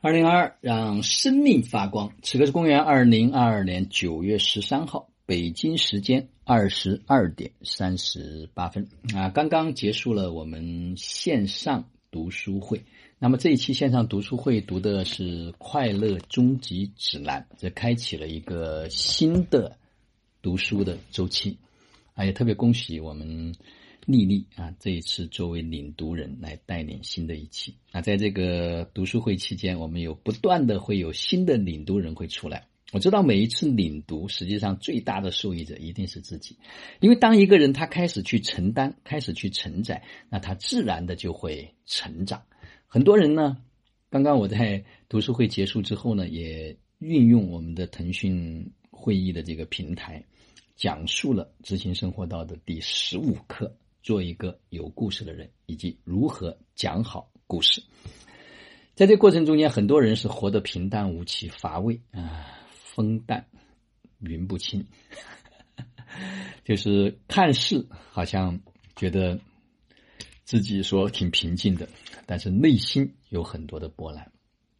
二零二二，让生命发光。此刻是公元二零二二年九月十三号，北京时间二十二点三十八分啊，刚刚结束了我们线上读书会。那么这一期线上读书会读的是《快乐终极指南》，这开启了一个新的读书的周期。啊，也特别恭喜我们。丽丽啊，这一次作为领读人来带领新的一期啊，在这个读书会期间，我们有不断的会有新的领读人会出来。我知道每一次领读，实际上最大的受益者一定是自己，因为当一个人他开始去承担，开始去承载，那他自然的就会成长。很多人呢，刚刚我在读书会结束之后呢，也运用我们的腾讯会议的这个平台，讲述了执行生活道的第十五课。做一个有故事的人，以及如何讲好故事。在这过程中间，很多人是活得平淡无奇、乏味啊，风淡云不清，就是看似好像觉得自己说挺平静的，但是内心有很多的波澜。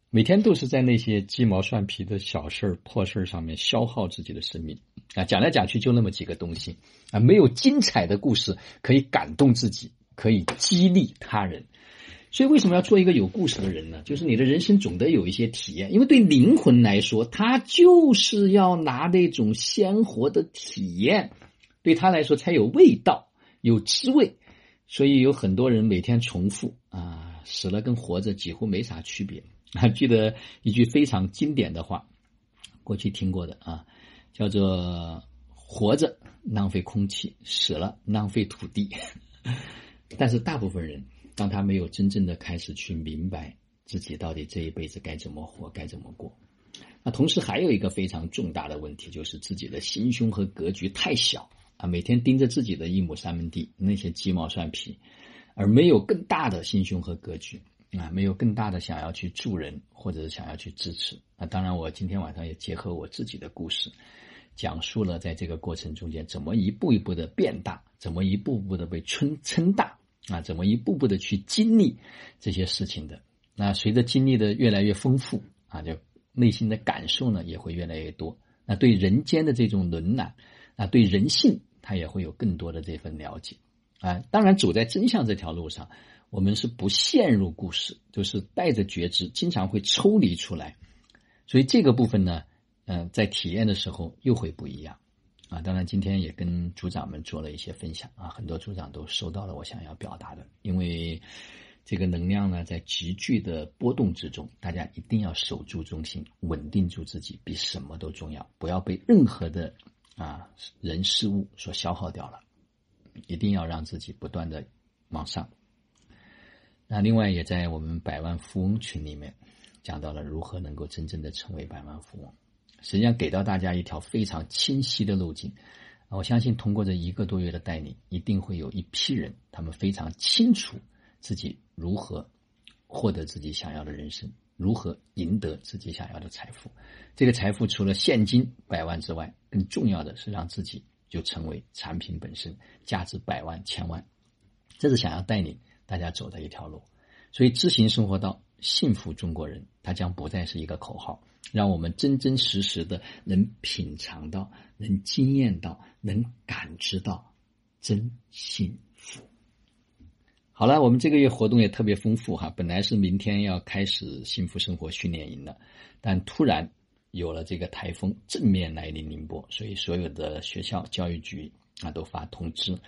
每天都是在那些鸡毛蒜皮的小事儿、破事儿上面消耗自己的生命啊！讲来讲去就那么几个东西啊，没有精彩的故事可以感动自己，可以激励他人。所以为什么要做一个有故事的人呢？就是你的人生总得有一些体验，因为对灵魂来说，他就是要拿那种鲜活的体验，对他来说才有味道、有滋味。所以有很多人每天重复啊，死了跟活着几乎没啥区别。还 记得一句非常经典的话，过去听过的啊，叫做“活着浪费空气，死了浪费土地”。但是大部分人，当他没有真正的开始去明白自己到底这一辈子该怎么活、该怎么过，那同时还有一个非常重大的问题，就是自己的心胸和格局太小啊，每天盯着自己的一亩三分地那些鸡毛蒜皮，而没有更大的心胸和格局。啊，没有更大的想要去助人，或者是想要去支持。那当然，我今天晚上也结合我自己的故事，讲述了在这个过程中间怎么一步一步的变大，怎么一步步的被撑撑大啊，怎么一步步的去经历这些事情的。那随着经历的越来越丰富啊，就内心的感受呢也会越来越多。那对人间的这种冷暖，啊，对人性他也会有更多的这份了解啊。当然，走在真相这条路上。我们是不陷入故事，就是带着觉知，经常会抽离出来，所以这个部分呢，嗯，在体验的时候又会不一样，啊，当然今天也跟组长们做了一些分享。啊，很多组长都收到了我想要表达的，因为这个能量呢在急剧的波动之中，大家一定要守住中心，稳定住自己，比什么都重要，不要被任何的啊人事物所消耗掉了，一定要让自己不断的往上。那另外也在我们百万富翁群里面讲到了如何能够真正的成为百万富翁，实际上给到大家一条非常清晰的路径。我相信通过这一个多月的带领，一定会有一批人，他们非常清楚自己如何获得自己想要的人生，如何赢得自己想要的财富。这个财富除了现金百万之外，更重要的是让自己就成为产品本身，价值百万千万。这是想要带领。大家走的一条路，所以知行生活道，幸福中国人，它将不再是一个口号，让我们真真实实的能品尝到、能经验到、能感知到真幸福。好了，我们这个月活动也特别丰富哈，本来是明天要开始幸福生活训练营的，但突然有了这个台风正面来临宁波，所以所有的学校教育局啊都发通知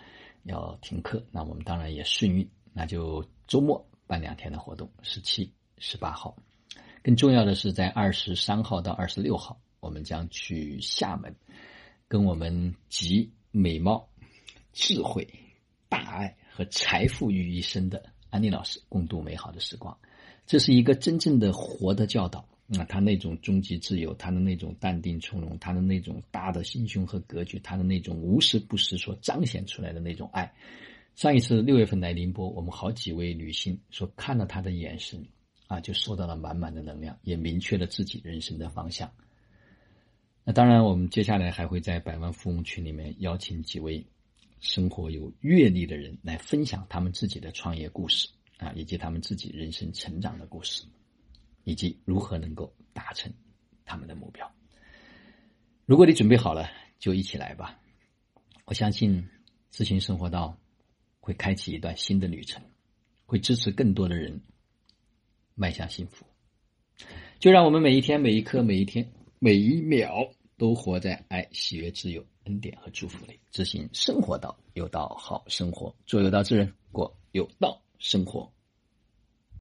要停课，那我们当然也顺应。那就周末办两天的活动，十七、十八号。更重要的是，在二十三号到二十六号，我们将去厦门，跟我们集美貌、智慧、大爱和财富于一身的安妮老师共度美好的时光。这是一个真正的活的教导那！他那种终极自由，他的那种淡定从容，他的那种大的心胸和格局，他的那种无时不时所彰显出来的那种爱。上一次六月份来宁波，我们好几位女性说看了他的眼神，啊，就受到了满满的能量，也明确了自己人生的方向。那当然，我们接下来还会在百万富翁群里面邀请几位生活有阅历的人来分享他们自己的创业故事啊，以及他们自己人生成长的故事。以及如何能够达成他们的目标。如果你准备好了，就一起来吧！我相信知行生活道会开启一段新的旅程，会支持更多的人迈向幸福。就让我们每一天、每一刻、每一天、每一秒都活在爱、喜悦、自由、恩典和祝福里，执行生活道，有道好生活，做有道之人，过有道生活。